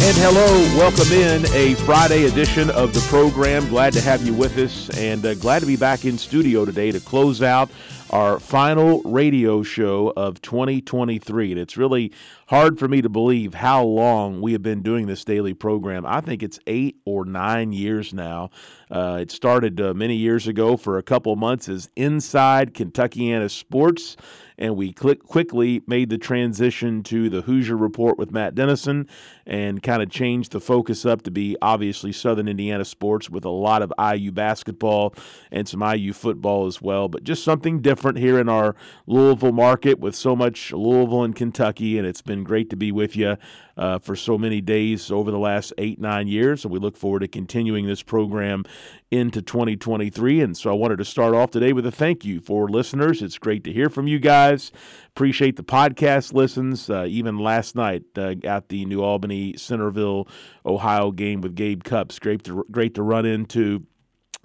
And hello, welcome in a Friday edition of the program. Glad to have you with us and uh, glad to be back in studio today to close out our final radio show of 2023. And it's really hard for me to believe how long we have been doing this daily program. I think it's eight or nine years now. Uh, it started uh, many years ago for a couple months as Inside Kentuckiana Sports and we click, quickly made the transition to the Hoosier Report with Matt Dennison and kind of changed the focus up to be obviously Southern Indiana sports with a lot of IU basketball and some IU football as well, but just something different here in our Louisville market with so much Louisville and Kentucky, and it's been great to be with you uh, for so many days over the last eight, nine years. So we look forward to continuing this program into 2023. And so I wanted to start off today with a thank you for listeners. It's great to hear from you guys. Appreciate the podcast listens. Uh, even last night uh, at the New Albany Centerville, Ohio game with Gabe Cupps, Great to, great to run into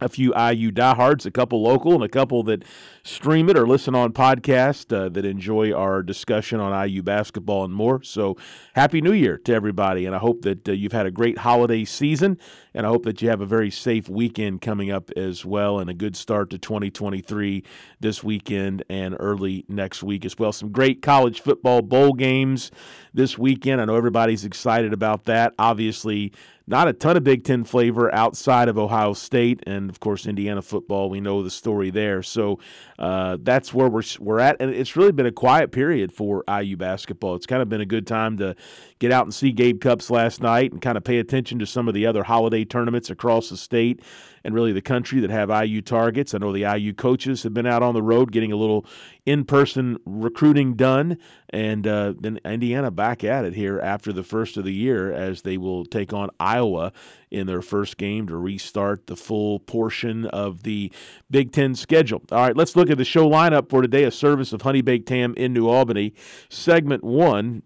a few IU diehards, a couple local, and a couple that stream it or listen on podcast uh, that enjoy our discussion on IU basketball and more. So, happy New Year to everybody, and I hope that uh, you've had a great holiday season, and I hope that you have a very safe weekend coming up as well, and a good start to 2023 this weekend and early next week as well. Some great college football bowl games this weekend. I know everybody's excited about that. Obviously not a ton of Big Ten flavor outside of Ohio State and, of course, Indiana football. We know the story there. So uh, that's where we're, we're at. And it's really been a quiet period for IU basketball. It's kind of been a good time to get out and see Gabe Cupps last night and kind of pay attention to some of the other holiday tournaments across the state and really the country that have IU targets. I know the IU coaches have been out on the road getting a little in person recruiting done. And uh, then Indiana back at it here after the first of the year as they will take on Iowa in their first game to restart the full portion of the Big Ten schedule. All right, let's look at the show lineup for today a service of Honey Baked Ham in New Albany. Segment one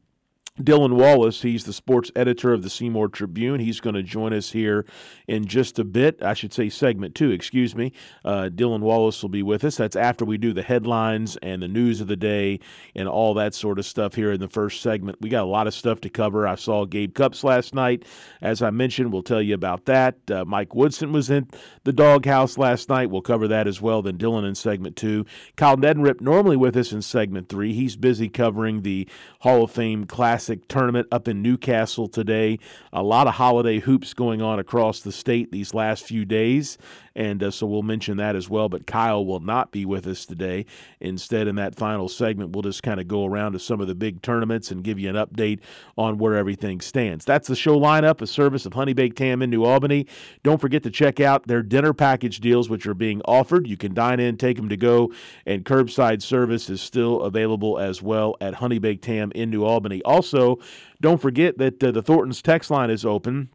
Dylan Wallace, he's the sports editor of the Seymour Tribune. He's going to join us here in just a bit. I should say segment two, excuse me. Uh, Dylan Wallace will be with us. That's after we do the headlines and the news of the day and all that sort of stuff here in the first segment. We got a lot of stuff to cover. I saw Gabe Cupps last night. As I mentioned, we'll tell you about that. Uh, Mike Woodson was in the doghouse last night. We'll cover that as well. Then Dylan in segment two. Kyle Neddenriep normally with us in segment three. He's busy covering the Hall of Fame Classic Classic tournament up in Newcastle today. A lot of holiday hoops going on across the state these last few days, and uh, so we'll mention that as well. But Kyle will not be with us today. Instead, in that final segment, we'll just kind of go around to some of the big tournaments and give you an update on where everything stands. That's the show lineup, a service of Honey Baked Ham in New Albany. Don't forget to check out their dinner package deals, which are being offered. You can dine in, take them to go, and curbside service is still available as well at Honey Baked Ham in New Albany. Also, don't forget that uh, the Thornton's text line is open.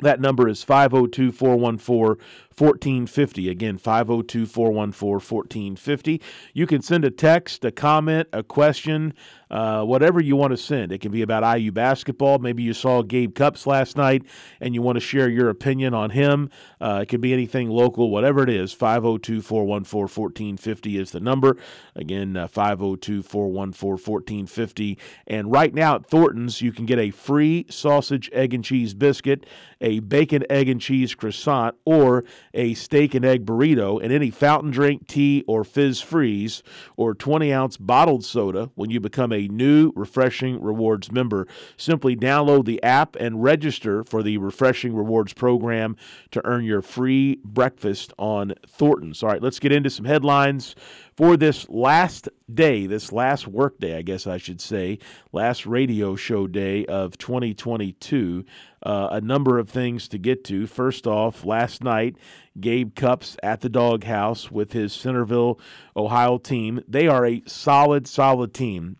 That number is 502 414 1450. Again, 502 414 1450. You can send a text, a comment, a question, uh, whatever you want to send. It can be about IU basketball. Maybe you saw Gabe Cupps last night and you want to share your opinion on him. Uh, it could be anything local, whatever it is. 502 414 1450 is the number. Again, uh, 502 414 1450. And right now at Thornton's, you can get a free sausage, egg, and cheese biscuit, a a bacon, egg, and cheese croissant, or a steak and egg burrito, and any fountain drink, tea, or fizz freeze, or 20 ounce bottled soda when you become a new Refreshing Rewards member. Simply download the app and register for the Refreshing Rewards program to earn your free breakfast on Thornton's. All right, let's get into some headlines for this last day, this last work day, I guess I should say, last radio show day of 2022. Uh, a number of things to get to. First off, last night, Gabe Cupps at the doghouse with his Centerville, Ohio team. They are a solid, solid team.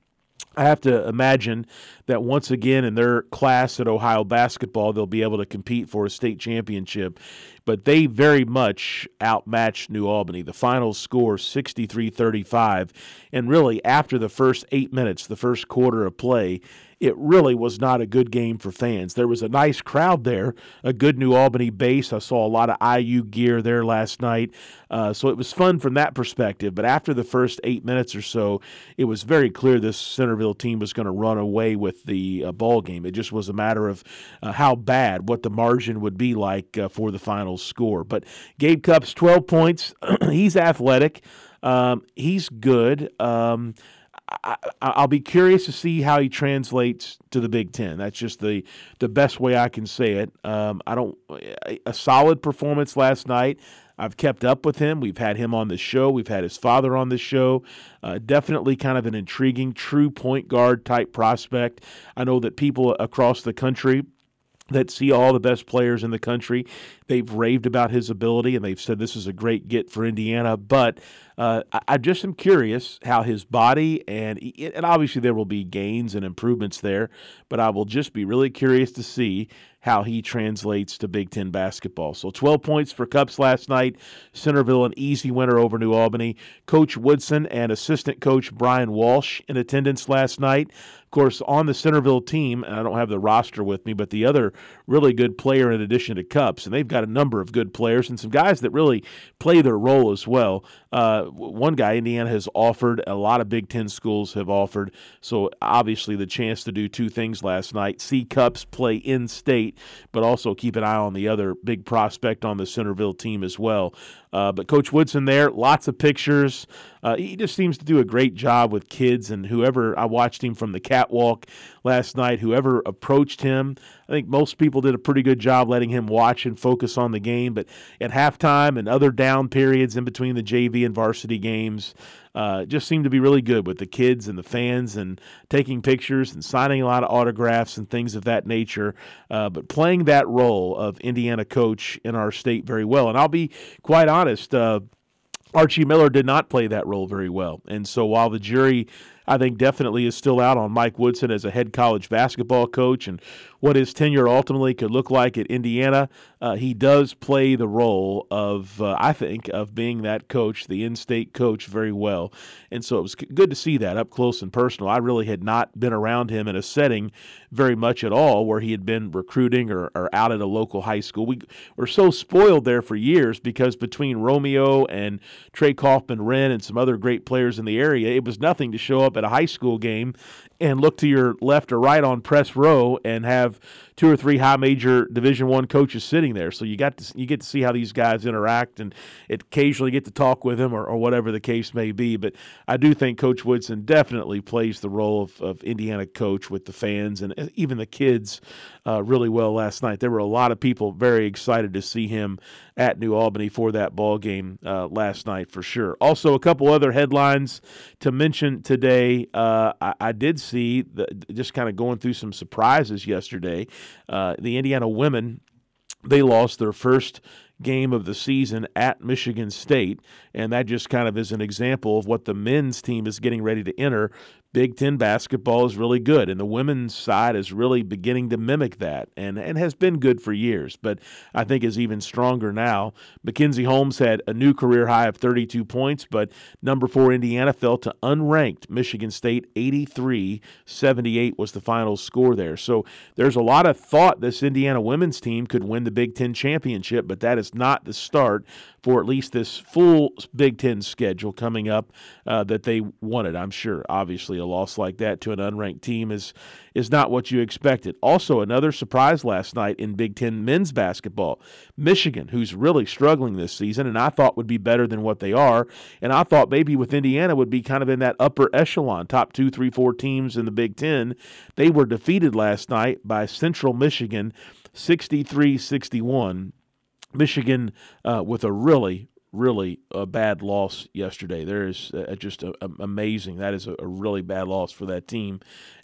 I have to imagine that once again in their class at Ohio basketball, they'll be able to compete for a state championship. But they very much outmatched New Albany. The final score 63 35. And really, after the first eight minutes, the first quarter of play, it really was not a good game for fans. There was a nice crowd there, a good New Albany base. I saw a lot of IU gear there last night. Uh, so it was fun from that perspective. But after the first eight minutes or so, it was very clear this Centerville team was going to run away with the uh, ball game. It just was a matter of uh, how bad, what the margin would be like uh, for the final score. But Gabe Cupps, 12 points. he's athletic. Um, he's good. Um, I, will be curious to see how he translates to the Big Ten. That's just the the best way I can say it. Um, I don't a solid performance last night. I've kept up with him. We've had him on the show. We've had his father on the show. Uh, definitely kind of an intriguing, true point guard type prospect. I know that people across the country that see all the best players in the country. They've raved about his ability and they've said this is a great get for Indiana. But uh, I, I, just am curious how his body and and obviously there will be gains and improvements there. But I will just be really curious to see how he translates to Big Ten basketball. So 12 points for Cupps last night. Centerville an easy winner over New Albany. Coach Woodson and assistant coach Brian Walsh in attendance last night. Of course, on the Centerville team, and I don't have the roster with me, but the other really good player in addition to Cupps, and they've got a number of good players and some guys that really play their role as well. Uh, one guy, Indiana has offered, a lot of Big Ten schools have offered. So obviously, the chance to do two things last night see Cupps, play in state, but also keep an eye on the other big prospect on the Centerville team as well. Uh, but Coach Woodson there, lots of pictures. Uh, he just seems to do a great job with kids and whoever. I watched him from the catwalk last night. Whoever approached him, I think most people did a pretty good job letting him watch and focus on the game. But at halftime and other down periods in between the JV and varsity games, uh, just seemed to be really good with the kids and the fans and taking pictures and signing a lot of autographs and things of that nature. Uh, but playing that role of Indiana coach in our state very well. And I'll be quite honest. Uh, Archie Miller did not play that role very well. And so while the jury I think definitely is still out on Mike Woodson as a head college basketball coach and what his tenure ultimately could look like at Indiana. Uh, he does play the role of, uh, I think, of being that coach, the in state coach, very well. And so it was good to see that up close and personal. I really had not been around him in a setting very much at all where he had been recruiting or, or out at a local high school. We were so spoiled there for years because between Romeo and Trey Kaufman-Renn and some other great players in the area, it was nothing to show up at a high school game and look to your left or right on press row and have two or three high major Division One coaches sitting there. So you got to you get to see how these guys interact and occasionally get to talk with them or, or whatever the case may be. But I do think Coach Woodson definitely plays the role of, of Indiana coach with the fans and even the kids uh, really well last night. There were a lot of people very excited to see him at New Albany for that ball game uh, last night for sure. Also, a couple other headlines to mention today. Uh, I, I, did see the, just kind of going through some surprises yesterday. Uh, the Indiana women they lost their first game of the season at Michigan State, and that just kind of is an example of what the men's team is getting ready to enter Big Ten basketball is really good, and the women's side is really beginning to mimic that, and and has been good for years, but I think is even stronger now. Mackenzie Holmes had a new career high of 32 points, but number four Indiana fell to unranked Michigan State 83-78 was the final score there. So there's a lot of thought this Indiana women's team could win the Big Ten championship, but that is not the start for at least this full Big Ten schedule coming up uh, that they wanted. I'm sure, obviously a loss like that to an unranked team is is not what you expected. Also, another surprise last night in Big Ten men's basketball. Michigan, who's really struggling this season, and I thought would be better than what they are, and I thought maybe with Indiana would be kind of in that upper echelon, top two, three, four teams in the Big Ten. They were defeated last night by Central Michigan, 63 61. Michigan uh, with a really, really a bad loss yesterday. There is just a, a, amazing. That is a, a, really bad loss for that team.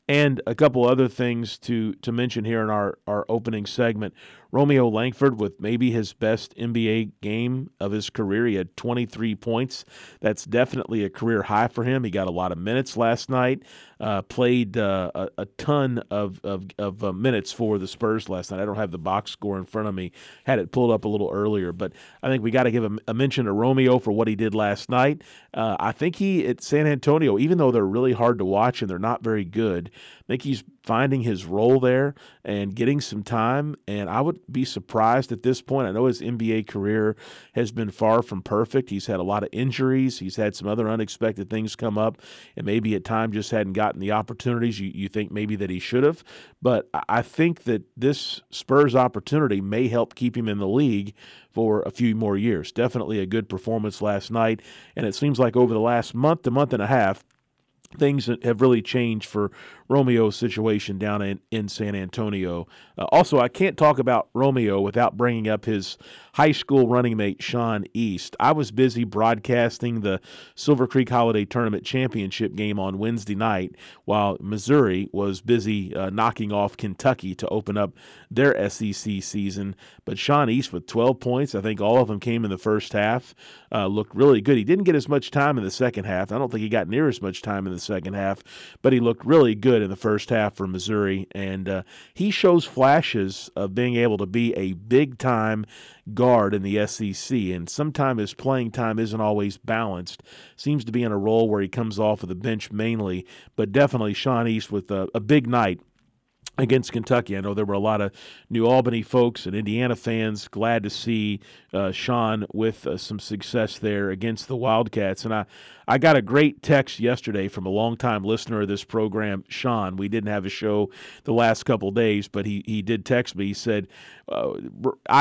And a couple other things to to mention here in our our opening segment. Romeo Langford with maybe his best NBA game of his career. He had 23 points. That's definitely a career high for him. He got a lot of minutes last night. Uh, played uh, a, a, ton of of, of uh, minutes for the Spurs last night. I don't have the box score in front of me. Had it pulled up a little earlier, but I think we got to give a, a, mention to Romeo for what he did last night. Uh, I think he at San Antonio, even though they're really hard to watch and they're not very good, I think he's finding his role there and getting some time. And I would be surprised at this point. I know his NBA career has been far from perfect. He's had a lot of injuries, he's had some other unexpected things come up, and maybe at times just hadn't gotten the opportunities you, you think maybe that he should have. But I think that this Spurs opportunity may help keep him in the league for a few more years. Definitely a good performance last night. And it seems like over the last month a month and a half, things have really changed for Romeo's situation down in, in San Antonio. Uh, also, I can't talk about Romeo without bringing up his high school running mate, Sean East. I was busy broadcasting the Silver Creek Holiday Tournament Championship game on Wednesday night, while Missouri was busy uh, knocking off Kentucky to open up their SEC season. But Sean East with 12 points, I think all of them came in the first half, uh, looked really good. He didn't get as much time in the second half. I don't think he got near as much time in the second half, but he looked really good good in the first half for Missouri, and uh, he shows flashes of being able to be a big time guard in the SEC. And sometimes his playing time isn't always balanced. Seems to be in a role where he comes off of the bench mainly, but definitely Sean East with a, a big night against Kentucky. I know there were a lot of New Albany folks and Indiana fans glad to see uh, Sean with uh, some success there against the Wildcats. And I, I got a great text yesterday from a longtime listener of this program, Sean. We didn't have a show the last couple days, but he, he did text me. He said, uh,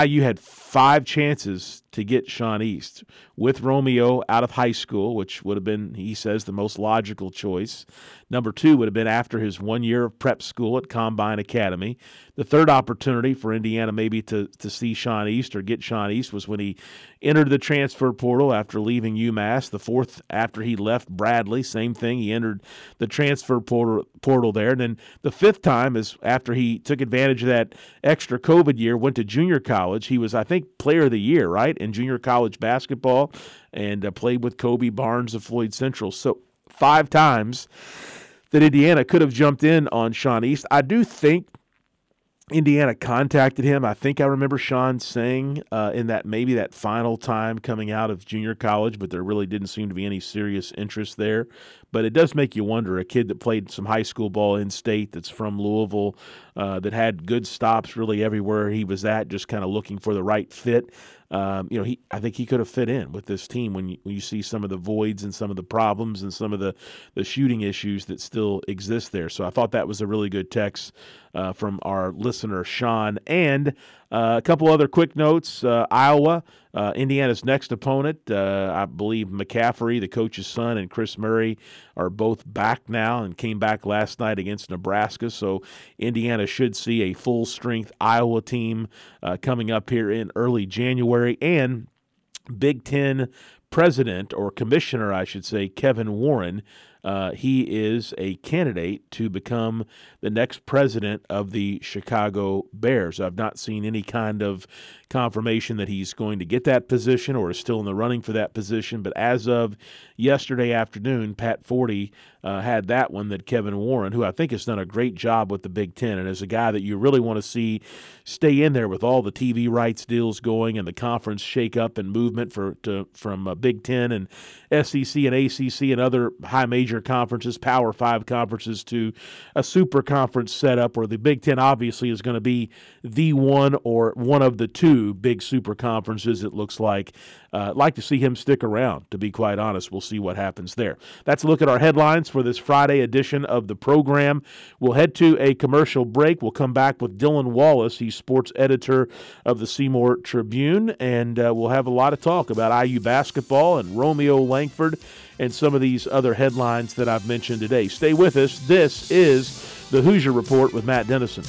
IU had five chances to get Sean East with Romeo out of high school, which would have been, he says, the most logical choice. Number two would have been after his one year of prep school at Combine Academy. The third opportunity for Indiana maybe to, to see Sean East or get Sean East was when he entered the transfer portal after leaving UMass. The fourth after he left Bradley, same thing. He entered the transfer portal, portal there. And then the fifth time is after he took advantage of that extra COVID year, went to junior college. He was, I think, player of the year, right, in junior college basketball and uh, played with Kobe Barnes of Floyd Central. So five times that Indiana could have jumped in on Sean East. I do think Indiana contacted him. I think I remember Sean saying uh, in that maybe that final time coming out of junior college, but there really didn't seem to be any serious interest there. But it does make you wonder a kid that played some high school ball in state that's from Louisville, uh, that had good stops really everywhere he was at, just kind of looking for the right fit. Um, you know, he I think he could have fit in with this team when you, when you see some of the voids and some of the problems and some of the, the shooting issues that still exist there. So I thought that was a really good text uh, from our listener, Sean. And uh, a couple other quick notes uh, Iowa, uh, Indiana's next opponent, uh, I believe McCaffery, the coach's son, and Kris Murray are both back now and came back last night against Nebraska. So Indiana should see a full strength Iowa team uh, coming up here in early January. And Big Ten president or commissioner, I should say, Kevin Warren uh, he is a candidate to become the next president of the Chicago Bears. I've not seen any kind of confirmation that he's going to get that position or is still in the running for that position. But as of yesterday afternoon, Pat Forde uh, had that one that Kevin Warren, who I think has done a great job with the Big Ten and is a guy that you really want to see stay in there with all the TV rights deals going and the conference shake up and movement for to, from uh, Big Ten and SEC and ACC and other high major major conferences, Power Five conferences, to a super conference setup where the Big Ten obviously is going to be the one or one of the two big super conferences, it looks like. Uh, like to see him stick around, to be quite honest. We'll see what happens there. That's a look at our headlines for this Friday edition of the program. We'll head to a commercial break. We'll come back with Dylan Wallace. He's sports editor of the Seymour Tribune, and uh, we'll have a lot of talk about IU basketball and Romeo Langford and some of these other headlines that I've mentioned today. Stay with us. This is the Hoosier Report with Matt Dennison.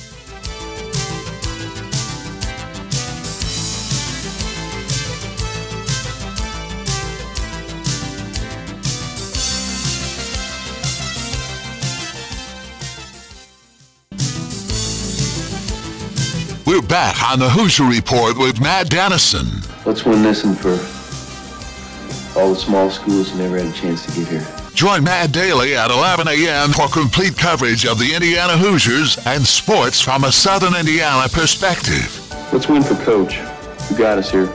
We're back on the Hoosier Report with Matt Dennison. Let's win this one for all the small schools never had a chance to get here. Join Matt daily at 11 a.m. for complete coverage of the Indiana Hoosiers and sports from a Southern Indiana perspective. Let's win for Coach, who got us here.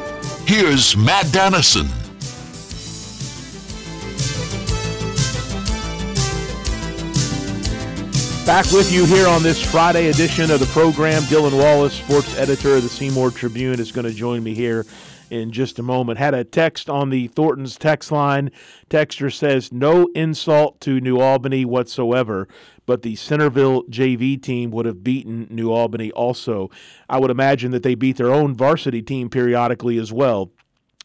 Here's Matt Dennison. Back with you here on this Friday edition of the program. Dylan Wallace, sports editor of the Seymour Tribune, is going to join me here in just a moment. Had a text on the Thornton's text line. Texter says, No insult to New Albany whatsoever, but the Centerville JV team would have beaten New Albany also. I would imagine that they beat their own varsity team periodically as well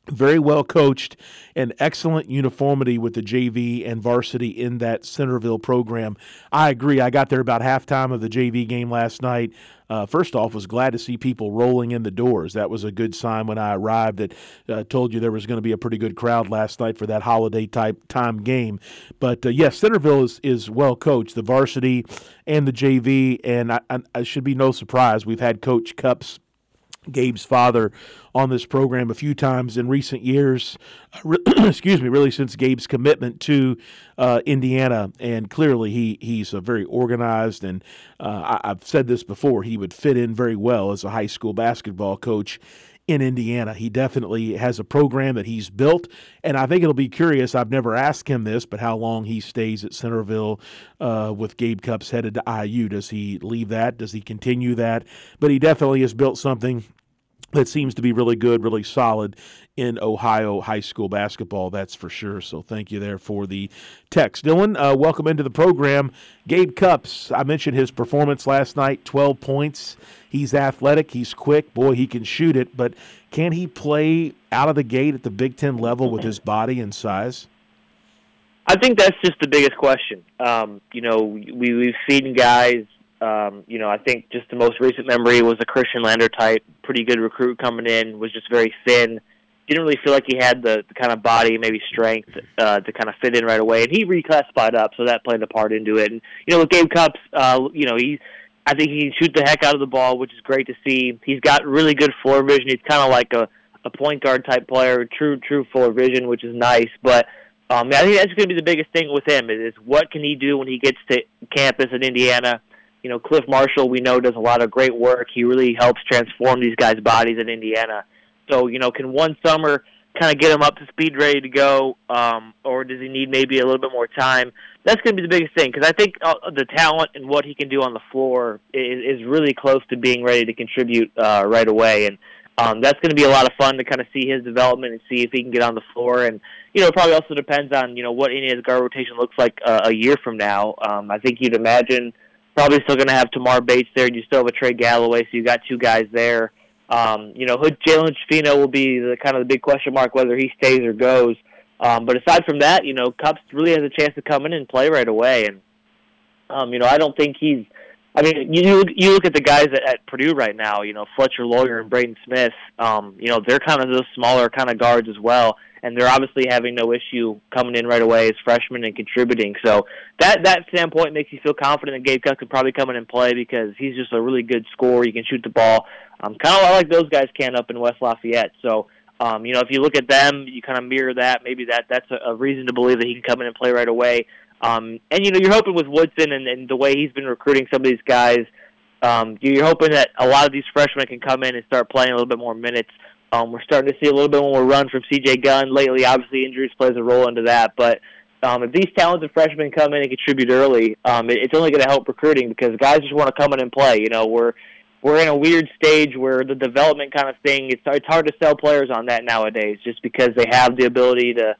very well coached and excellent uniformity with the JV and varsity in that Centerville program. I agree. I got there about halftime of the JV game last night. Uh, first off, was glad to see people rolling in the doors. That was a good sign when I arrived. That uh, told you there was going to be a pretty good crowd last night for that holiday type time game. But uh, yes, Centerville is, is well coached, the varsity and the JV, and I, I, I should be no surprise. We've had Coach Cupps Gabe's father on this program a few times in recent years. Uh, excuse me, really since Gabe's commitment to uh, Indiana, and clearly he he's a very organized and uh, I, I've said this before. He would fit in very well as a high school basketball coach in Indiana. He definitely has a program that he's built, and I think it'll be curious. I've never asked him this, but how long he stays at Centerville uh, with Gabe Cupps headed to IU. Does he leave that? Does he continue that? But he definitely has built something that seems to be really good, really solid in Ohio high school basketball. That's for sure. So thank you there for the text. Dylan, uh, welcome into the program. Gabe Cupps. I mentioned his performance last night 12 points. He's athletic, he's quick. Boy, he can shoot it, but can he play out of the gate at the Big Ten level with his body and size? I think that's just the biggest question. Um, you know, we, we've seen guys um, you know, I think just the most recent memory was a Khristian Lander type, pretty good recruit coming in, was just very thin. Didn't really feel like he had the, the kind of body, maybe strength uh, to kind of fit in right away. And he reclassified up, so that played a part into it. And you know, with Gabe Cupps, uh, you know, he, I think he can shoot the heck out of the ball, which is great to see. He's got really good floor vision. He's kind of like a a point guard type player, true true floor vision, which is nice. But um, I think that's going to be the biggest thing with him is, is what can he do when he gets to campus in Indiana you know, Clif Marshall, we know, does a lot of great work. He really helps transform these guys' bodies in Indiana. So, you know, can one summer kind of get him up to speed, ready to go, um, or does he need maybe a little bit more time? That's going to be the biggest thing because I think uh, the talent and what he can do on the floor is, is really close to being ready to contribute uh, right away. And um, that's going to be a lot of fun to kind of see his development and see if he can get on the floor. And you know, it probably also depends on you know what Indiana's guard rotation looks like uh, a year from now. Um, I think you'd imagine probably still going to have Tamar Bates there, and you still have a Trey Galloway, so you got two guys there. Um, you know, Jalen Schifino will be the kind of the big question mark whether he stays or goes. Um, but aside from that, you know, Cupps really has a chance to come in and play right away. And um, you know, I don't think he's. I mean, you you look at the guys at, at Purdue right now. You know, Fletcher Loyer and Braden Smith. Um, you know, they're kind of those smaller kind of guards as well and they're obviously having no issue coming in right away as freshmen and contributing. So that that standpoint makes you feel confident that Gabe Cup could probably come in and play because he's just a really good scorer. He can shoot the ball, um, kind of like those guys can up in West Lafayette. So. Um, you know, if you look at them, you kind of mirror that. Maybe that that's a, a reason to believe that he can come in and play right away. Um, and you know, you're hoping with Woodson and, and the way he's been recruiting some of these guys, um, you're hoping that a lot of these freshmen can come in and start playing a little bit more minutes. Um, we're starting to see a little bit more run from C.J. Gunn lately. Obviously, injuries plays a role into that, but um, if these talented freshmen come in and contribute early, um, it, it's only going to help recruiting because guys just want to come in and play. You know, we're we're in a weird stage where the development kind of thing it's it's hard to sell players on that nowadays just because they have the ability to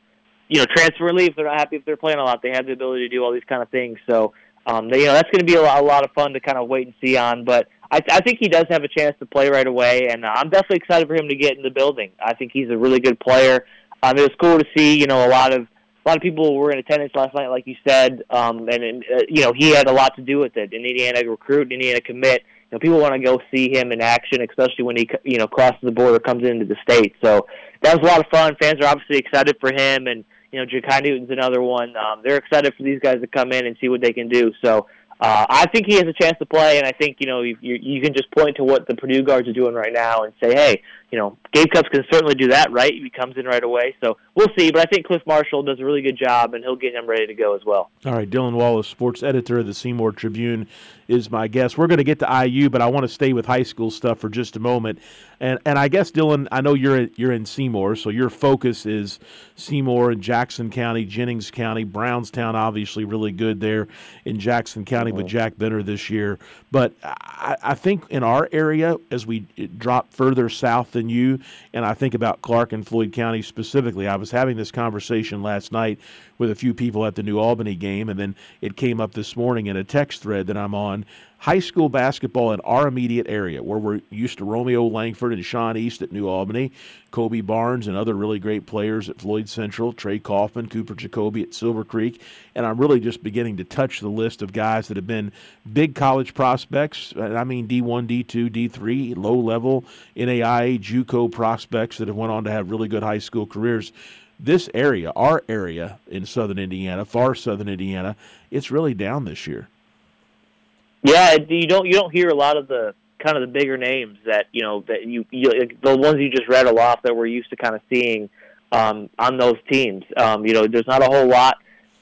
you know transfer if they're not happy if they're playing a lot. They have the ability to do all these kind of things. So um they, you know that's going to be a lot, a lot of fun to kind of wait and see on. But I, I think he does have a chance to play right away and I'm definitely excited for him to get in the building. I think he's a really good player. Um it was cool to see you know a lot of a lot of people were in attendance last night like you said um and, and uh, you know he had a lot to do with it. An Indiana recruit an Indiana commit. You know, people want to go see him in action, especially when he, you know, crosses the border, comes into the state. So that was a lot of fun. Fans are obviously excited for him, and you know, Ja'Kai Newton's another one. Um, they're excited for these guys to come in and see what they can do. So uh, I think he has a chance to play, and I think you know you, you can just point to what the Purdue guards are doing right now and say, hey, you know, Gabe Cupps can certainly do that, right? He comes in right away, so we'll see. But I think Clif Marshall does a really good job, and he'll get him ready to go as well. All right, Dylan Wallace, sports editor of the Seymour Tribune, is my guest. We're going to get to IU, but I want to stay with high school stuff for just a moment. And and I guess Dylan, I know you're you're in Seymour, so your focus is Seymour and Jackson County, Jennings County, Brownstown, obviously really good there in Jackson County mm-hmm. with Jack Benner this year. But I, I think in our area, as we drop further south than you, and I think about Clark and Floyd County specifically, I was having this conversation last night with a few people at the New Albany game, and then it came up this morning in a text thread that I'm on. High school basketball in our immediate area, where we're used to Romeo Langford and Sean East at New Albany, Kobe Barnes and other really great players at Floyd Central, Trey Kaufman, Cooper Jacoby at Silver Creek, and I'm really just beginning to touch the list of guys that have been big college prospects. And I mean D1, D2, D3, low level NAIA, JUCO prospects that have went on to have really good high school careers this area, our area in southern Indiana, far southern Indiana, it's really down this year. Yeah, you don't you don't hear a lot of the kind of the bigger names that you know that you, you the ones you just a lot that we're used to kind of seeing um, on those teams. Um, you know, there's not a whole lot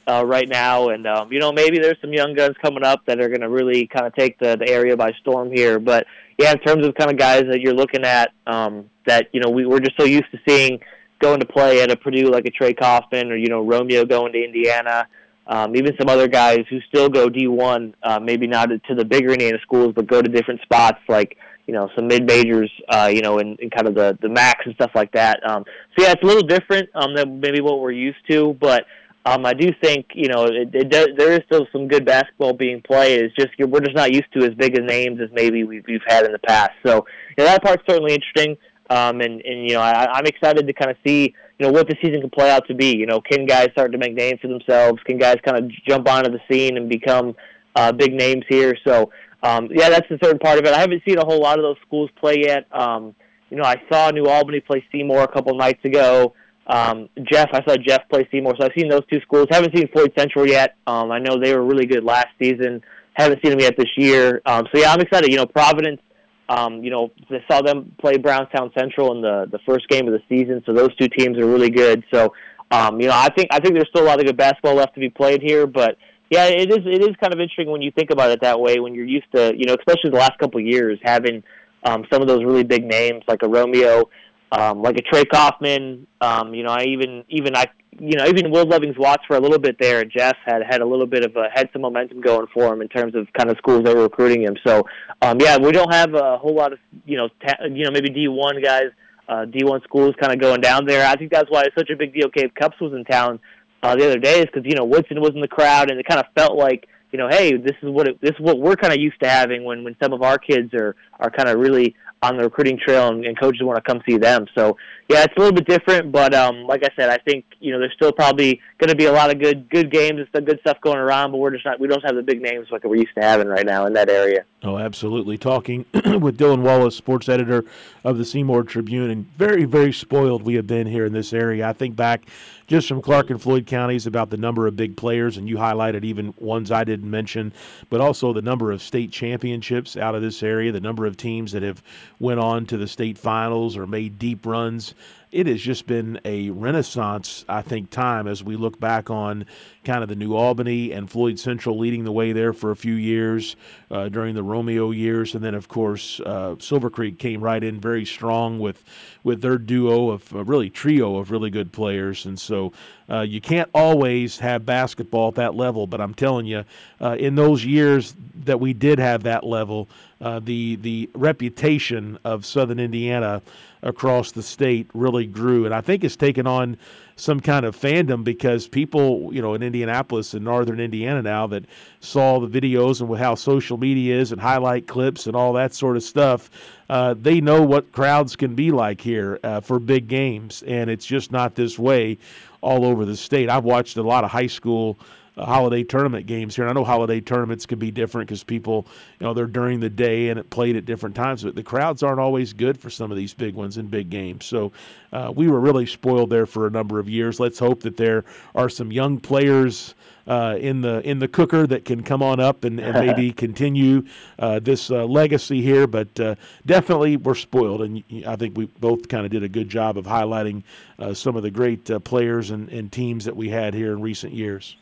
uh, right now, and um, you know maybe there's some young guns coming up that are going to really kind of take the, the area by storm here. But yeah, in terms of kind of guys that you're looking at, um, that you know we, we're just so used to seeing going to play at a Purdue like a Trey Kaufman or you know Romeo going to Indiana. Um, even some other guys who still go D1, uh, maybe not to the bigger Indiana schools, but go to different spots like you know some mid majors, uh, you know, in, in kind of the the max and stuff like that. Um, so yeah, it's a little different um, than maybe what we're used to, but um, I do think you know it, it does, there is still some good basketball being played. It's just we're just not used to as big of names as maybe we've, we've had in the past. So you that part's certainly interesting. Um, and, and, you know, I, I'm excited to kind of see, you know, what the season can play out to be. You know, can guys start to make names for themselves? Can guys kind of jump onto the scene and become uh, big names here? So, um, yeah, that's the third part of it. I haven't seen a whole lot of those schools play yet. Um, you know, I saw New Albany play Seymour a couple nights ago. Um, Jeff, I saw Jeff play Seymour, so I've seen those two schools. Haven't seen Floyd Central yet. Um, I know they were really good last season. Haven't seen them yet this year. Um, so yeah, I'm excited. You know, Providence um, you know, I saw them play Brownstown Central in the the first game of the season, so those two teams are really good. So, um, you know, I think I think there's still a lot of good basketball left to be played here, but yeah, it is it is kind of interesting when you think about it that way. When you're used to, you know, especially the last couple of years having um, some of those really big names like a Romeo, um, like a Trey Kaufman. Um, you know, I even even I you know, even Will Lovings Watts for a little bit there, Jeff had had a little bit of a, had some momentum going for him in terms of kind of schools that were recruiting him. So, um, yeah, we don't have a whole lot of you know, ta- you know, maybe D1 guys, uh, D1 schools kind of going down there. I think that's why it's such a big deal. Gabe Cupps was in town uh, the other day, is because you know Woodson was in the crowd, and it kind of felt like you know, hey, this is what it, this is what we're kind of used to having when when some of our kids are are kind of really on the recruiting trail and, and coaches want to come see them. So yeah, it's a little bit different, but um, like I said, I think you know there's still probably going to be a lot of good good games and some good stuff going around, but we're just not we don't have the big names like we're used to having right now in that area. Oh, absolutely. Talking with Dylan Wallace, sports editor of the Seymour Tribune, and very very spoiled we have been here in this area. I think back just from Clark and Floyd counties about the number of big players, and you highlighted even ones I didn't mention, but also the number of state championships out of this area, the number of teams that have went on to the state finals or made deep runs it has just been a renaissance, I think, time as we look back on kind of the New Albany and Floyd Central leading the way there for a few years uh, during the Romeo years, and then of course uh, Silver Creek came right in very strong with with their duo of uh, really trio of really good players, and so uh, you can't always have basketball at that level. But I'm telling you, uh, in those years that we did have that level, uh, the the reputation of Southern Indiana across the state really grew, and I think it's taken on some kind of fandom because people, you know, in Indianapolis and northern Indiana now that saw the videos and how social media is and highlight clips and all that sort of stuff, uh, they know what crowds can be like here uh, for big games, and it's just not this way all over the state. I've watched a lot of high school holiday tournament games here. And I know holiday tournaments can be different because people, you know, they're during the day and it played at different times. But the crowds aren't always good for some of these big ones and big games. So uh, we were really spoiled there for a number of years. Let's hope that there are some young players. Uh, in the in the cooker that can come on up and, and maybe continue uh, this uh, legacy here. But uh, definitely we're spoiled, and I think we both kind of did a good job of highlighting uh, some of the great uh, players and, and teams that we had here in recent years.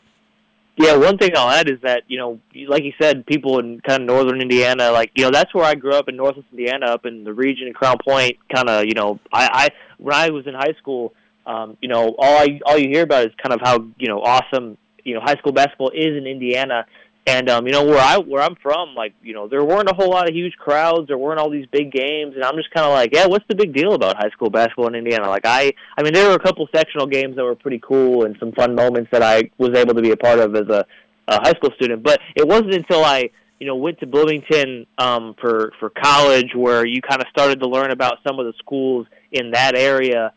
Yeah, one thing I'll add is that you know, like you said, people in kind of northern Indiana, like you know, that's where I grew up in northwest Indiana, up in the region in Crown Point. Kind of, you know, I, I when I was in high school, um, you know, all I all you hear about is kind of how you know awesome you know high school basketball is in Indiana, and um, you know where I where I'm from, like you know there weren't a whole lot of huge crowds, there weren't all these big games, and I'm just kind of like, yeah, what's the big deal about high school basketball in Indiana? Like I, I mean, there were a couple sectional games that were pretty cool and some fun moments that I was able to be a part of as a, a high school student. But it wasn't until I, you know, went to Bloomington um, for for college where you kind of started to learn about some of the schools in that area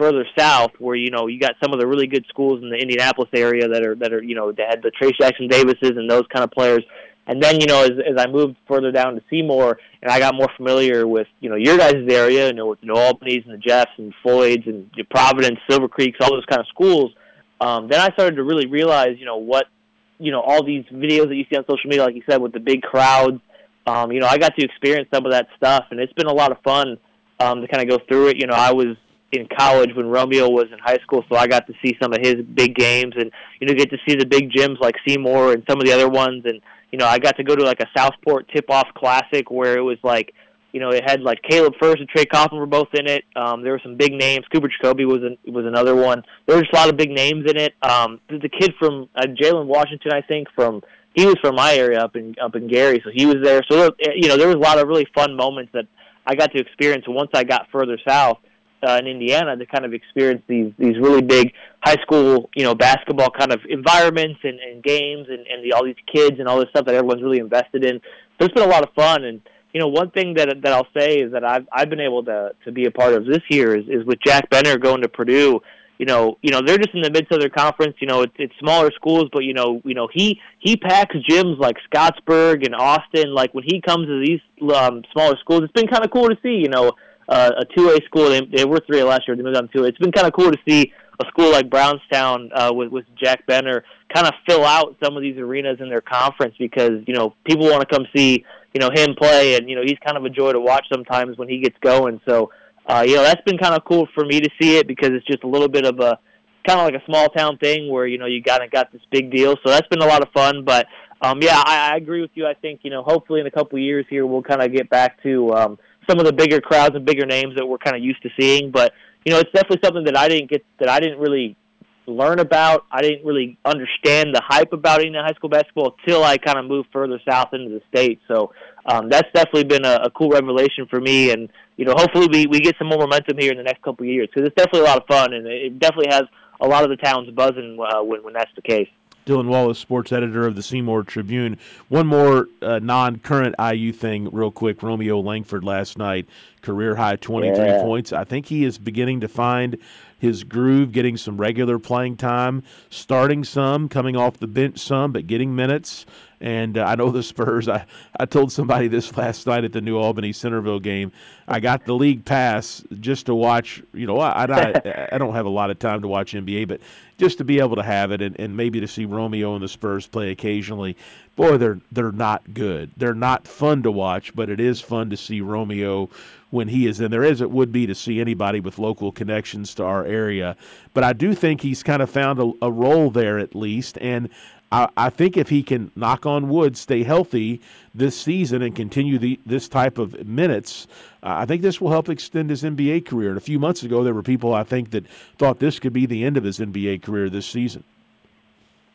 further south where you know you got some of the really good schools in the Indianapolis area that are that are you know that had the Trayce Jackson Davises and those kind of players. And then you know as as I moved further down to Seymour and I got more familiar with you know your guys' area, you know with the New Albany's and the Jeffs and Floyd's and Providence, Silver Creeks, all those kind of schools. Um, then I started to really realize you know what you know all these videos that you see on social media, like you said, with the big crowds. Um, you know I got to experience some of that stuff, and it's been a lot of fun um, to kind of go through it. You know I was in college when Romeo was in high school, so I got to see some of his big games and you know get to see the big gyms like Seymour and some of the other ones and you know I got to go to like a Southport tip-off classic where it was like you know it had like Caleb Furst and Trey Coughlin were both in it. Um, there were some big names. Cooper Jacoby was an, was another one. There was just a lot of big names in it. Um, the kid from uh, Jalen Washington, I think from he was from my area up in up in Gary, so he was there. So you know there was a lot of really fun moments that I got to experience once I got further south uh, in Indiana to kind of experience these these really big high school you know basketball kind of environments and, and games and, and the, all these kids and all this stuff that everyone's really invested in. So it's been a lot of fun and you know one thing that that I'll say is that I've I've been able to to be a part of this year is, is with Jack Benner going to Purdue. You know, you know they're just in the mid Southern Conference. You know, it's, it's smaller schools, but you know, you know he he packs gyms like Scottsburg and Austin. Like when he comes to these um, smaller schools, it's been kind of cool to see. You know, uh, a two A school. They, they were three A last year. They moved on to two It's been kind of cool to see a school like Brownstown uh, with with Jack Benner kind of fill out some of these arenas in their conference because you know people want to come see you know him play and you know he's kind of a joy to watch sometimes when he gets going. So uh, you know that's been kind of cool for me to see it because it's just a little bit of a kind of like a small town thing where you know you got got this big deal. So that's been a lot of fun. But um, yeah, I, I agree with you. I think you know hopefully in a couple of years here we'll kind of get back to um, some of the bigger crowds and bigger names that we're kind of used to seeing. But you know, it's definitely something that I didn't get that I didn't really learn about. I didn't really understand the hype about Indiana high school basketball until I kind of moved further south into the state. So um, that's definitely been a, a cool revelation for me. And you know, hopefully we we get some more momentum here in the next couple of years because it's definitely a lot of fun and it definitely has a lot of the towns buzzing uh, when when that's the case. Dylan Wallace, sports editor of the Seymour Tribune. One more uh, non-current IU thing, real quick. Romeo Langford last night, career high 23 yeah. points. I think he is beginning to find his groove, getting some regular playing time, starting some, coming off the bench some, but getting minutes. And uh, I know the Spurs. I, I told somebody this last night at the New Albany Centerville game. I got the league pass just to watch. You know, I, I, I don't have a lot of time to watch NBA, but just to be able to have it and, and maybe to see Romeo and the Spurs play occasionally. Boy, they're they're not good. They're not fun to watch, but it is fun to see Romeo when he is in there, as it would be to see anybody with local connections to our area. But I do think he's kind of found a, a role there at least, and I, I think if he can knock on wood, stay healthy this season and continue the, this type of minutes, uh, I think this will help extend his NBA career. And a few months ago, there were people I think that thought this could be the end of his NBA career this season.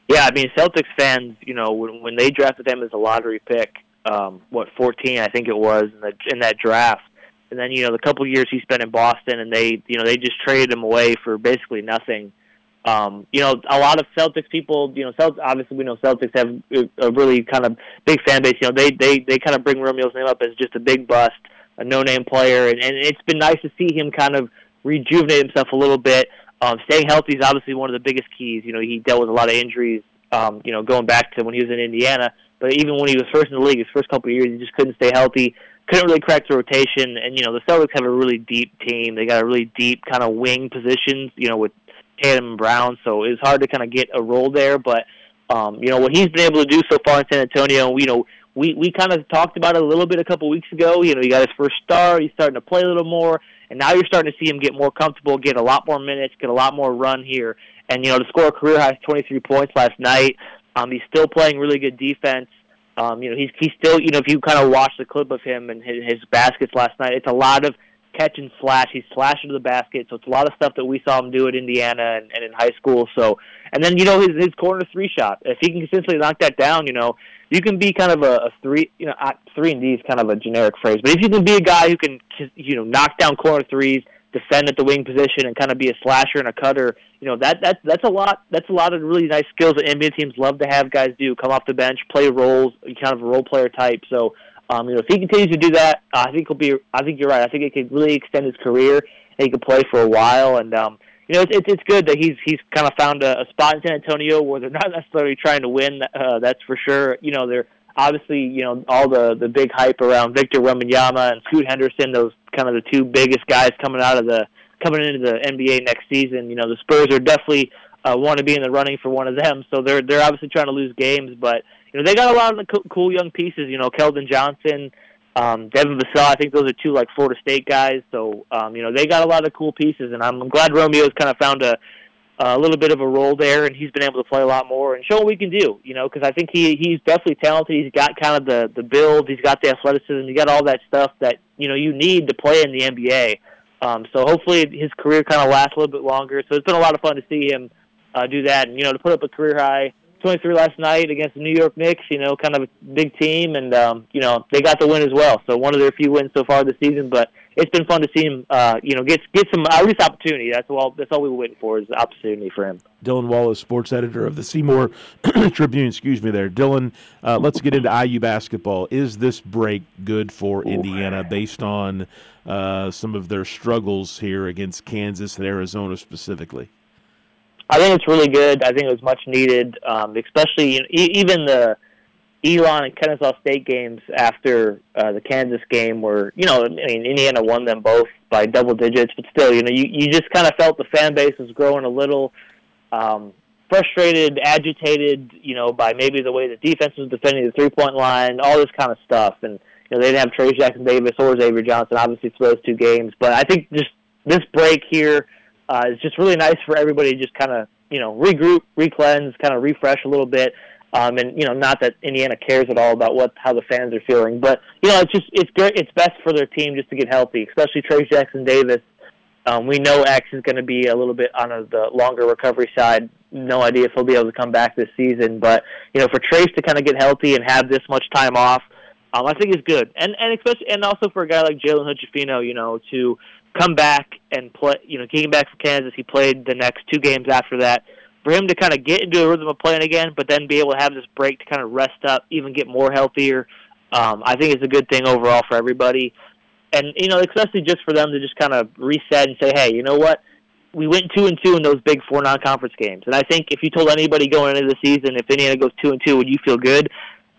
Yeah, I mean Celtics fans, you know, when when they drafted him as a lottery pick, um, what 14 I think it was in the in that draft, and then you know the couple years he spent in Boston, and they you know they just traded him away for basically nothing um, you know, a lot of Celtics people, you know, Celtics, obviously we know Celtics have a really kind of big fan base. You know, they they they kind of bring Romeo's name up as just a big bust, a no-name player, and, and it's been nice to see him kind of rejuvenate himself a little bit. Um, staying healthy is obviously one of the biggest keys. You know, he dealt with a lot of injuries. Um, you know, going back to when he was in Indiana, but even when he was first in the league, his first couple of years, he just couldn't stay healthy. Couldn't really crack the rotation, and you know the Celtics have a really deep team. They got a really deep kind of wing positions. You know, with Tatum Brown, so it was hard to kind of get a role there. But um, you know what he's been able to do so far in San Antonio. You know, we we kind of talked about it a little bit a couple weeks ago. You know, he got his first start. He's starting to play a little more, and now you're starting to see him get more comfortable, get a lot more minutes, get a lot more run here. And you know, to score a career high 23 points last night. Um, he's still playing really good defense. Um, you know, he's he's still you know if you kind of watch the clip of him and his, his baskets last night, it's a lot of catch and slash. He's slashing to the basket, so it's a lot of stuff that we saw him do at Indiana and, and in high school. So, and then you know his his corner three shot. If he can consistently knock that down, you know you can be kind of a, a three. You know, three and D is kind of a generic phrase, but if you can be a guy who can you know knock down corner threes, defend at the wing position, and kind of be a slasher and a cutter, you know that that that's a lot. That's a lot of really nice skills that NBA teams love to have guys do. Come off the bench, play roles, kind of a role player type. So um, you know, if he continues to do that, I think he'll be. I think you're right. I think it could really extend his career. And he could play for a while, and um, you know, it's, it's it's good that he's he's kind of found a, a spot in San Antonio where they're not necessarily trying to win. Uh, that's for sure. You know, they're obviously you know all the the big hype around Victor Wembanyama and Scoot Henderson. Those kind of the two biggest guys coming out of the coming into the NBA next season. You know, the Spurs are definitely uh, want to be in the running for one of them. So they're they're obviously trying to lose games, but you know, they got a lot of cool young pieces. You know, Keldon Johnson, um, Devin Vassell. I think those are two like Florida State guys. So, um, you know, they got a lot of cool pieces, and I'm, glad Romeo's kind of found a a little bit of a role there, and he's been able to play a lot more and show what we can do. You know, because I think he he's definitely talented. He's got kind of the the build. He's got the athleticism. He's got all that stuff that you know you need to play in the NBA. Um, so hopefully his career kind of lasts a little bit longer. So it's been a lot of fun to see him uh, do that, and you know to put up a career high 23 last night against the New York Knicks. You know, kind of a big team, and um, you know they got the win as well. So one of their few wins so far this season, but it's been fun to see him. Uh, you know, get get some at least opportunity. That's all. That's all we were waiting for is opportunity for him. Dylan Wallace, sports editor of the Seymour Tribune. Excuse me, there, Dylan. Uh, let's get into IU basketball. Is this break good for Ooh. Indiana based on uh, some of their struggles here against Kansas and Arizona specifically? I think it's really good. I think it was much needed, um, especially you know, e- even the Elon and Kennesaw State games after uh, the Kansas game, where you know, I mean, Indiana won them both by double digits, but still, you know, you you just kind of felt the fan base was growing a little um, frustrated, agitated, you know, by maybe the way the defense was defending the three point line, all this kind of stuff, and you know, they didn't have Trayce Jackson Davis or Xavier Johnson, obviously, for those two games, but I think just this break here uh, it's just really nice for everybody to just kind of you know regroup, recleanse, kind of refresh a little bit. Um, and you know, not that Indiana cares at all about what how the fans are feeling, but you know, it's just it's great. It's best for their team just to get healthy, especially Trayce Jackson Davis. Um, we know X is going to be a little bit on a, the longer recovery side. No idea if he'll be able to come back this season, but you know, for Trayce to kind of get healthy and have this much time off, um, I think is good. And and especially and also for a guy like Jalen Hood-Schifino, you know, to come back and play. You know, came back from Kansas. He played the next two games after that. For him to kind of get into a rhythm of playing again, but then be able to have this break to kind of rest up, even get more healthier, um, I think it's a good thing overall for everybody. And you know, especially just for them to just kind of reset and say, hey, you know what? We went two and two in those big four non-conference games, and I think if you told anybody going into the season if Indiana goes two and two, would you feel good?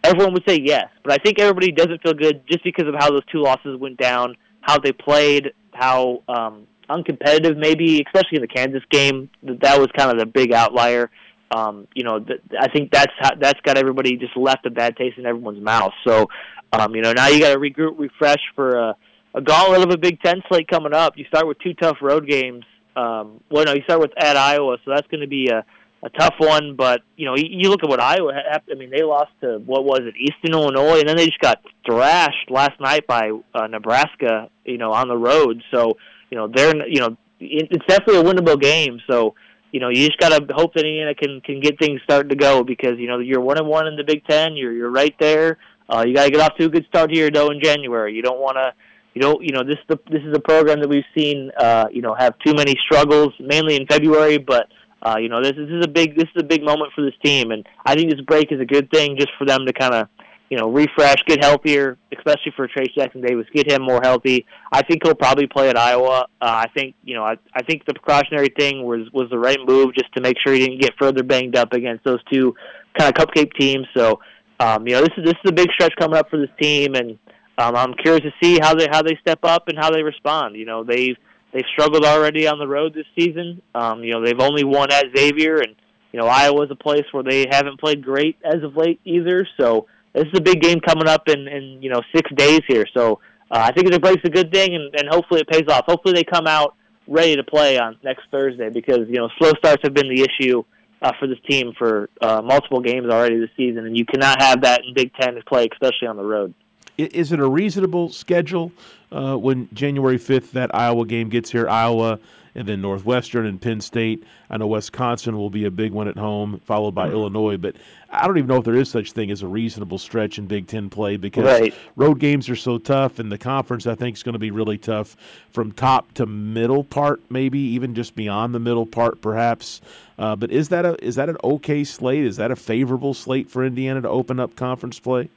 Everyone would say yes, but I think everybody doesn't feel good just because of how those two losses went down, how they played, how um, uncompetitive, maybe, especially in the Kansas game. That was kind of the big outlier. Um, you know, th- I think that's how, that's got everybody just left a bad taste in everyone's mouth. So, um, you know, now you got to regroup, refresh for a, a gauntlet of a Big Ten slate coming up. You start with two tough road games. Um, well, no, you start with at Iowa, so that's going to be a a tough one. But you know, you, look at what Iowa. I mean, they lost to what was it, Eastern Illinois, and then they just got thrashed last night by uh, Nebraska. You know, on the road. So you know, they're you know, it, it's definitely a winnable game. So you know, you just got to hope that Indiana can can get things starting to go because you know you're one and one in the Big Ten. You're you're right there. Uh, you got to get off to a good start here, though, in January. You don't want to you don't you know this is the this is a program that we've seen uh, you know have too many struggles mainly in February, but uh, you know, this, this is a big this is a big moment for this team, and I think this break is a good thing just for them to kind of you know refresh, get healthier, especially for Trayce Jackson Davis, get him more healthy. I think he'll probably play at Iowa. Uh, I think you know I, I think the precautionary thing was was the right move just to make sure he didn't get further banged up against those two kind of cupcake teams. So um, you know this is this is a big stretch coming up for this team, and um, I'm curious to see how they how they step up and how they respond. You know they've They've struggled already on the road this season. Um, you know, they've only won at Xavier, and you know Iowa's a place where they haven't played great as of late either. So this is a big game coming up in, in you know six days here. So uh, I think the break's a good thing, and, and hopefully it pays off. Hopefully they come out ready to play on next Thursday because you know slow starts have been the issue uh, for this team for uh, multiple games already this season, and you cannot have that in Big Ten play, especially on the road. Is it a reasonable schedule uh, when January 5th that Iowa game gets here? Iowa and then Northwestern and Penn State. I know Wisconsin will be a big one at home, followed by mm-hmm. Illinois. But I don't even know if there is such thing as a reasonable stretch in Big Ten play because right. road games are so tough, and the conference I think is going to be really tough from top to middle part, maybe even just beyond the middle part, perhaps. Uh, but is that a is that an okay slate? Is that a favorable slate for Indiana to open up conference play?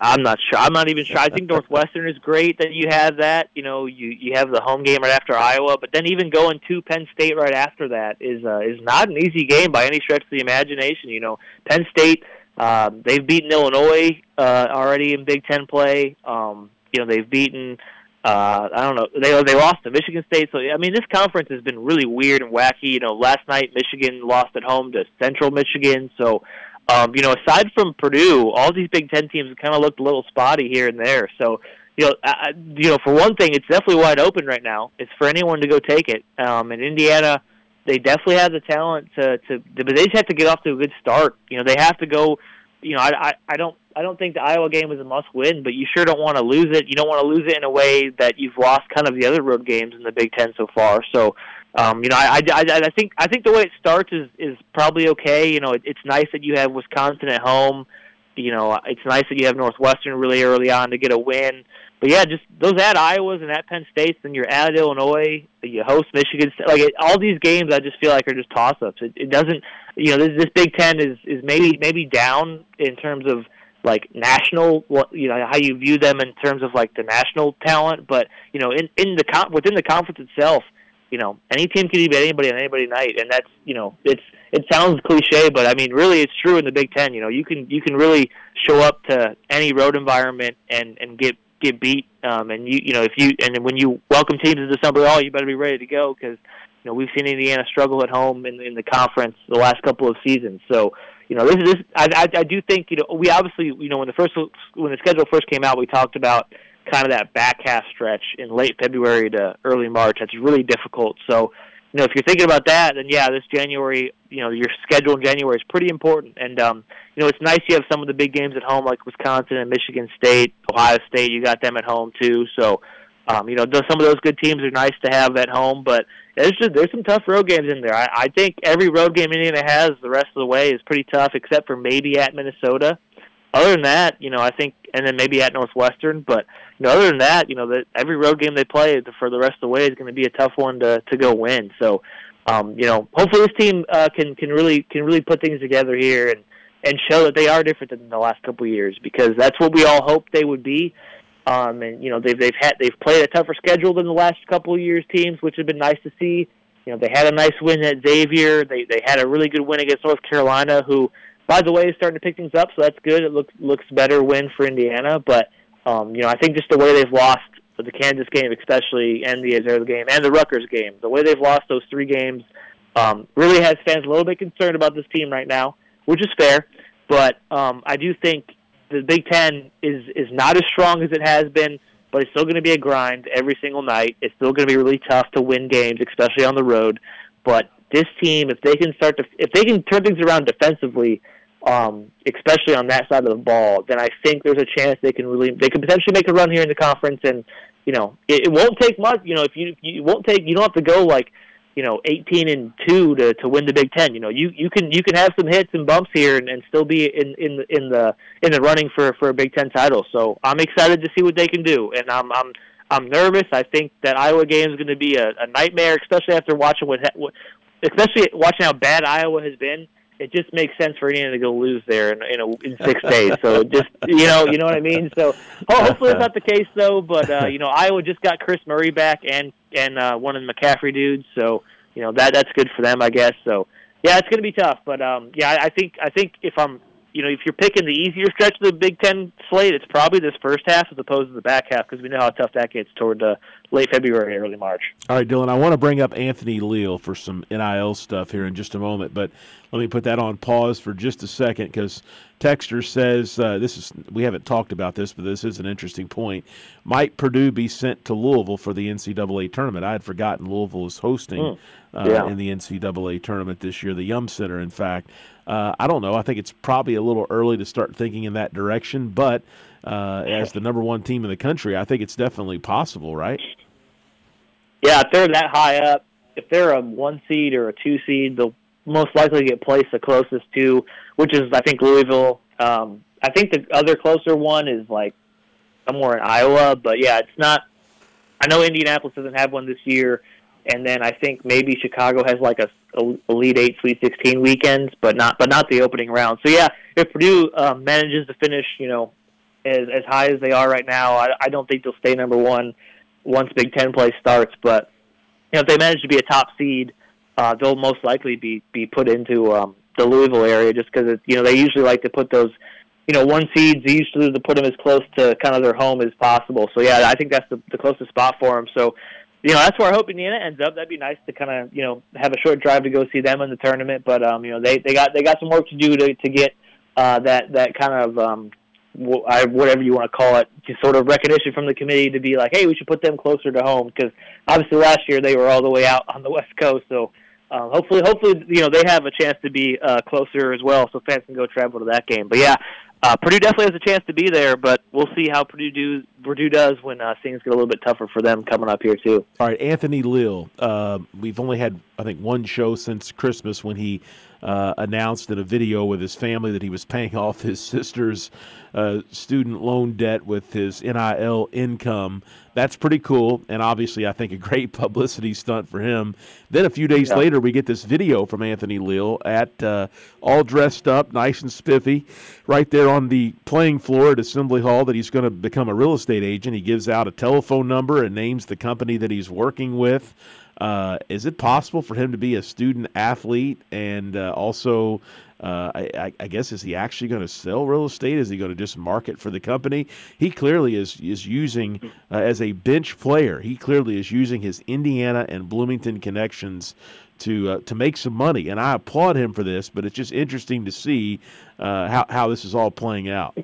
I'm not sure. I'm not even sure. I think Northwestern is great that you have that. You know, you you have the home game right after Iowa, but then even going to Penn State right after that is uh, is not an easy game by any stretch of the imagination. You know, Penn State um, they've beaten Illinois uh, already in Big Ten play. Um, you know, they've beaten. Uh, I don't know. They they lost to Michigan State. So I mean, this conference has been really weird and wacky. You know, last night Michigan lost at home to Central Michigan. So um, you know, aside from Purdue, all these Big Ten teams kind of looked a little spotty here and there. So, you know, I, you know, for one thing, it's definitely wide open right now. It's for anyone to go take it. Um, and Indiana, they definitely have the talent to, to, but they just have to get off to a good start. You know, they have to go. You know, I, I, I don't, I don't think the Iowa game is a must-win, but you sure don't want to lose it. You don't want to lose it in a way that you've lost kind of the other road games in the Big Ten so far. So, um, you know, I, I, I think I think the way it starts is is probably okay. You know, it, it's nice that you have Wisconsin at home. You know, it's nice that you have Northwestern really early on to get a win. But yeah, just those at Iowa's and at Penn State, then you're at Illinois, you host Michigan. Like it, all these games, I just feel like are just toss-ups. It, it doesn't, you know, this, this Big Ten is is maybe maybe down in terms of like national, you know, how you view them in terms of like the national talent. But you know, in in the within the conference itself you know, any team can beat anybody on anybody night, and that's you know, it's it sounds cliche, but I mean, really, it's true in the Big Ten. You know, you can you can really show up to any road environment and and get get beat. Um, and you you know, if you and when you welcome teams to December, oh, you better be ready to go because you know we've seen Indiana struggle at home in in the conference the last couple of seasons. So you know, this is this. I, I I do think you know we obviously you know when the first when the schedule first came out, we talked about kind of that back half stretch in late February to early March. That's really difficult. So, you know, if you're thinking about that, then yeah, this January, you know, your schedule in January is pretty important. And um, you know, it's nice you have some of the big games at home, like Wisconsin and Michigan State, Ohio State. You got them at home too. So, um, you know, some of those good teams are nice to have at home, but there's just, there's some tough road games in there. I, I think every road game Indiana has the rest of the way is pretty tough, except for maybe at Minnesota. Other than that, you know, I think, and then maybe at Northwestern, but you know, other than that, you know, that every road game they play for the rest of the way is going to be a tough one to to go win. So, um, you know, hopefully this team uh, can can really can really put things together here and and show that they are different than the last couple of years because that's what we all hoped they would be. Um, and you know, they've they've had they've played a tougher schedule than the last couple of years teams, which have been nice to see. You know, they had a nice win at Xavier. They they had a really good win against North Carolina, who, by the way, is starting to pick things up. So that's good. It looks looks better win for Indiana, but um, you know, I think just the way they've lost the Kansas game especially, and the Arizona game, and the Rutgers game. The way they've lost those three games um, really has fans a little bit concerned about this team right now, which is fair. But um, I do think the Big Ten is is not as strong as it has been, but it's still going to be a grind every single night. It's still going to be really tough to win games, especially on the road. But this team, if they can start to, if they can turn things around defensively, um, especially on that side of the ball, then I think there's a chance they can really, they could potentially make a run here in the conference. And you know, it, it won't take much. You know, if you, you won't take, you don't have to go like you know 18 and two to to win the Big Ten. You know, you you can you can have some hits and bumps here and, and still be in in in the in the running for for a Big Ten title. So I'm excited to see what they can do, and I'm I'm I'm nervous. I think that Iowa game is going to be a, a nightmare, especially after watching what, what especially watching how bad Iowa has been. It just makes sense for Indiana to go lose there in, in, a, in six days. So just you know, you know what I mean. So hopefully it's not the case though. But uh, you know, Iowa just got Kris Murray back and and uh, one of the McCaffrey dudes. So you know that that's good for them, I guess. So yeah, it's going to be tough. But um, yeah, I, I think I think if I'm you know, if you're picking the easier stretch of the Big Ten slate, it's probably this first half as opposed to the back half because we know how tough that gets toward uh, late February, early March. All right, Dylan, I want to bring up Anthony Leal for some NIL stuff here in just a moment, but let me put that on pause for just a second because Texter says uh, this is we haven't talked about this, but this is an interesting point. Might Purdue be sent to Louisville for the NCAA tournament? I had forgotten Louisville is hosting mm, yeah. uh, in the NCAA tournament this year, the Yum Center, in fact. Uh, I don't know. I think it's probably a little early to start thinking in that direction, but uh, as the number one team in the country, I think it's definitely possible, right? Yeah, if they're that high up, if they're a one seed or a two seed, they'll most likely get placed the closest to, which is I think Louisville. Um, I think the other closer one is like somewhere in Iowa, but yeah, it's not. I know Indianapolis doesn't have one this year, and then I think maybe Chicago has like a, a Elite Eight, Sweet Sixteen weekends, but not but not the opening round. So yeah, if Purdue um, manages to finish, you know, as as high as they are right now, I, I don't think they'll stay number one once Big Ten play starts. But you know, if they manage to be a top seed, uh, they'll most likely be be put into um, the Louisville area just because you know they usually like to put those you know one seeds they usually to put them as close to kind of their home as possible. So yeah, I think that's the, the closest spot for them. So you know that's where I hope Indiana ends up. That'd be nice to kind of you know have a short drive to go see them in the tournament. But um, you know they they got they got some work to do to to get uh, that that kind of um, whatever you want to call it, just sort of recognition from the committee to be like, hey, we should put them closer to home because obviously last year they were all the way out on the West Coast. So uh, hopefully, hopefully, you know they have a chance to be uh, closer as well, so fans can go travel to that game. But yeah, uh, Purdue definitely has a chance to be there, but we'll see how Purdue do Purdue does when uh, things get a little bit tougher for them coming up here too. All right, Anthony Leal. Uh, we've only had I think one show since Christmas when he uh, announced in a video with his family that he was paying off his sister's uh, student loan debt with his NIL income. That's pretty cool, and obviously, I think a great publicity stunt for him. Then a few days yeah. later, we get this video from Anthony Leal at uh, all dressed up, nice and spiffy, right there on the playing floor at Assembly Hall that he's going to become a real estate agent. He gives out a telephone number and names the company that he's working with. Uh, is it possible for him to be a student athlete and uh, also, uh, I, I, guess, is he actually going to sell real estate? Is he going to just market for the company? He clearly is is using uh, as a bench player. He clearly is using his Indiana and Bloomington connections to uh, to make some money, and I applaud him for this. But it's just interesting to see uh, how how this is all playing out.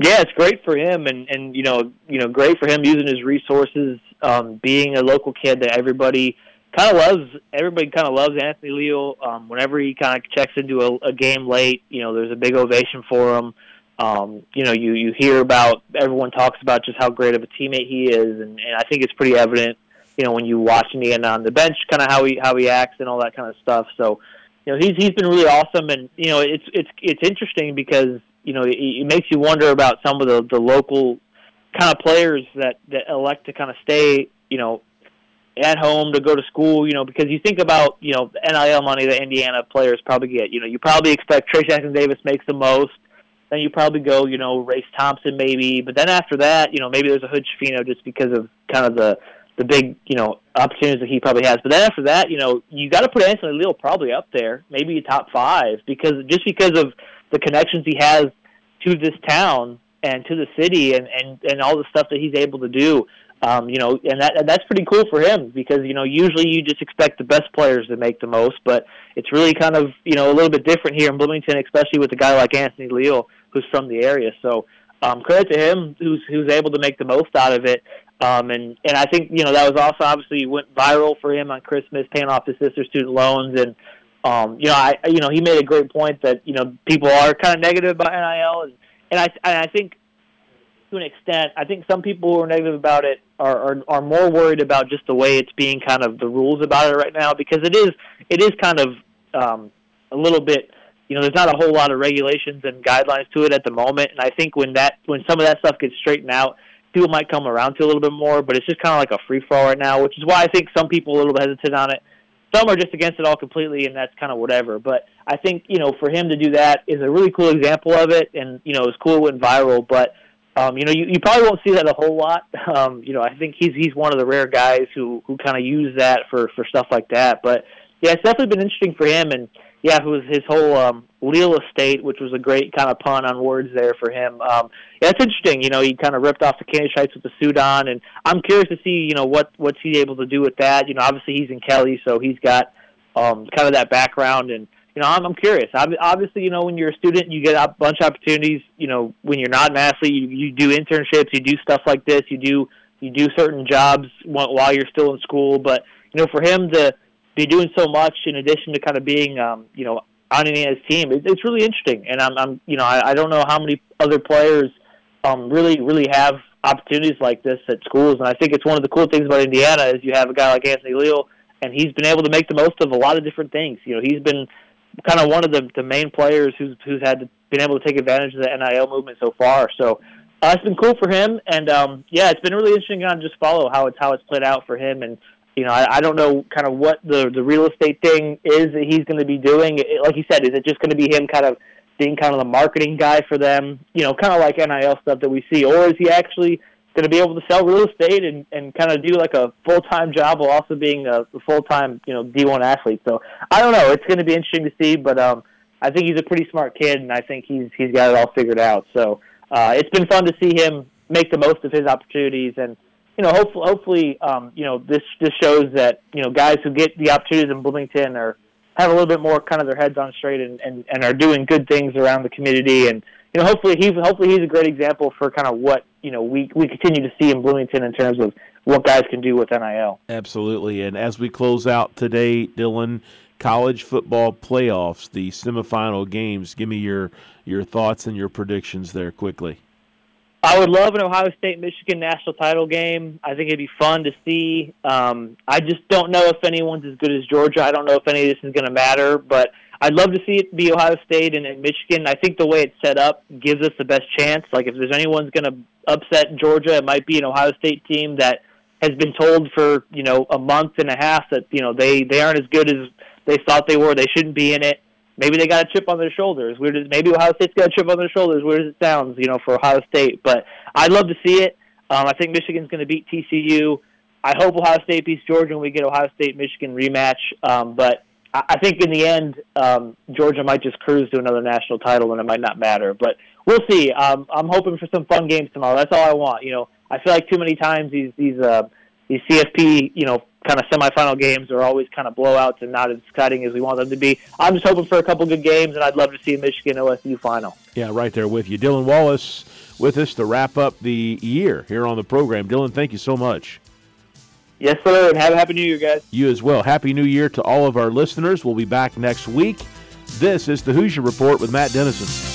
Yeah, it's great for him, and and you know you know great for him using his resources, um, being a local kid that everybody kind of loves. Everybody kind of loves Anthony Leal. Um, whenever he kind of checks into a, a game late, you know, there's a big ovation for him. Um, you know, you you hear about everyone talks about just how great of a teammate he is, and, and I think it's pretty evident. You know, when you watch Indiana on the bench, kind of how he how he acts and all that kind of stuff. So, you know, he's he's been really awesome, and you know, it's it's it's interesting because you know, it, it makes you wonder about some of the the local kind of players that that elect to kind of stay, you know, at home to go to school, you know, because you think about, you know, the NIL money that Indiana players probably get. You know, you probably expect Trayce Jackson Davis makes the most. Then you probably go, you know, Race Thompson maybe. But then after that, you know, maybe there's a Hood Schifino just because of kind of the the big, you know, opportunities that he probably has. But then after that, you know, you got to put Anthony Leal probably up there, maybe top five, because just because of the connections he has to this town and to the city and, and, and all the stuff that he's able to do. Um, you know, and that that's pretty cool for him because you know usually you just expect the best players to make the most, but it's really kind of you know a little bit different here in Bloomington, especially with a guy like Anthony Leal who's from the area. So um, credit to him who's who's able to make the most out of it. Um, and and I think you know that was also obviously went viral for him on Christmas, paying off his sister's student loans, and um, you know I you know he made a great point that you know people are kind of negative about NIL, and and I and I think to an extent, I think some people who are negative about it are, are are more worried about just the way it's being kind of the rules about it right now because it is it is kind of um, a little bit you know there's not a whole lot of regulations and guidelines to it at the moment. And I think when that when some of that stuff gets straightened out people might come around to a little bit more but it's just kind of like a free for all right now which is why I think some people are a little bit hesitant on it some are just against it all completely and that's kind of whatever but I think you know for him to do that is a really cool example of it and you know it's cool it went viral but um, you know, you, you probably won't see that a whole lot. Um, you know, I think he's he's one of the rare guys who who kind of use that for for stuff like that. But yeah, it's definitely been interesting for him. And yeah, it was his whole um, real estate, which was a great kind of pun on words there for him. Um, yeah, it's interesting. You know, he kind of ripped off the candy stripes with the suit on, and I'm curious to see you know what what's he able to do with that. You know, obviously he's in Kelley, so he's got um, kind of that background and you know, I'm, I'm curious. Obviously, you know, when you're a student, you get a bunch of opportunities. You know, when you're not an athlete, you, you do internships, you do stuff like this, you do you do certain jobs while you're still in school. But you know, for him to be doing so much in addition to kind of being, um, you know, on Indiana's team, it, it's really interesting. And I'm, I'm you know, I, I don't know how many other players um, really, really have opportunities like this at schools. And I think it's one of the cool things about Indiana is you have a guy like Anthony Leal, and he's been able to make the most of a lot of different things. You know, he's been kind of one of the, the main players who's who's had been able to take advantage of the NIL movement so far. So uh, it's been cool for him, and um, yeah, it's been really interesting to just follow how it's how it's played out for him. And you know, I, I don't know kind of what the the real estate thing is that he's going to be doing. It, like you said, is it just going to be him kind of being kind of the marketing guy for them? You know, kind of like NIL stuff that we see, or is he actually going to be able to sell real estate and, and kind of do like a full time job while also being a full time you know D one athlete. So I don't know. It's going to be interesting to see, but um, I think he's a pretty smart kid, and I think he's he's got it all figured out. So uh, it's been fun to see him make the most of his opportunities, and you know hopefully hopefully um, you know this this shows that you know guys who get the opportunities in Bloomington are have a little bit more kind of their heads on straight and, and, and are doing good things around the community and you know hopefully he's hopefully he's a great example for kind of what you know we we continue to see in Bloomington in terms of what guys can do with NIL. Absolutely, and as we close out today, Dylan, college football playoffs, the semifinal games. Give me your your thoughts and your predictions there quickly. I would love an Ohio State Michigan national title game. I think it'd be fun to see. Um, I just don't know if anyone's as good as Georgia. I don't know if any of this is going to matter, but I'd love to see it be Ohio State and, and Michigan. I think the way it's set up gives us the best chance. Like if there's anyone's going to upset Georgia, it might be an Ohio State team that has been told for you know a month and a half that you know they they aren't as good as they thought they were. They shouldn't be in it. Maybe they got a chip on their shoulders. As maybe Ohio State's got a chip on their shoulders. Weird as it sounds, you know, for Ohio State. But I'd love to see it. Um, I think Michigan's going to beat TCU. I hope Ohio State beats Georgia and we get Ohio State Michigan rematch. Um, but I think in the end, um, Georgia might just cruise to another national title, and it might not matter. But we'll see. Um, I'm hoping for some fun games tomorrow. That's all I want. You know, I feel like too many times these these uh, these CFP, you know, kind of semifinal games are always kind of blowouts and not as exciting as we want them to be. I'm just hoping for a couple good games, and I'd love to see a Michigan OSU final. Yeah, right there with you, Dylan Wallace, with us to wrap up the year here on the program. Dylan, thank you so much. Yes, sir, and have a happy new year, guys. You as well. Happy New Year to all of our listeners. We'll be back next week. This is the Hoosier Report with Matt Dennison.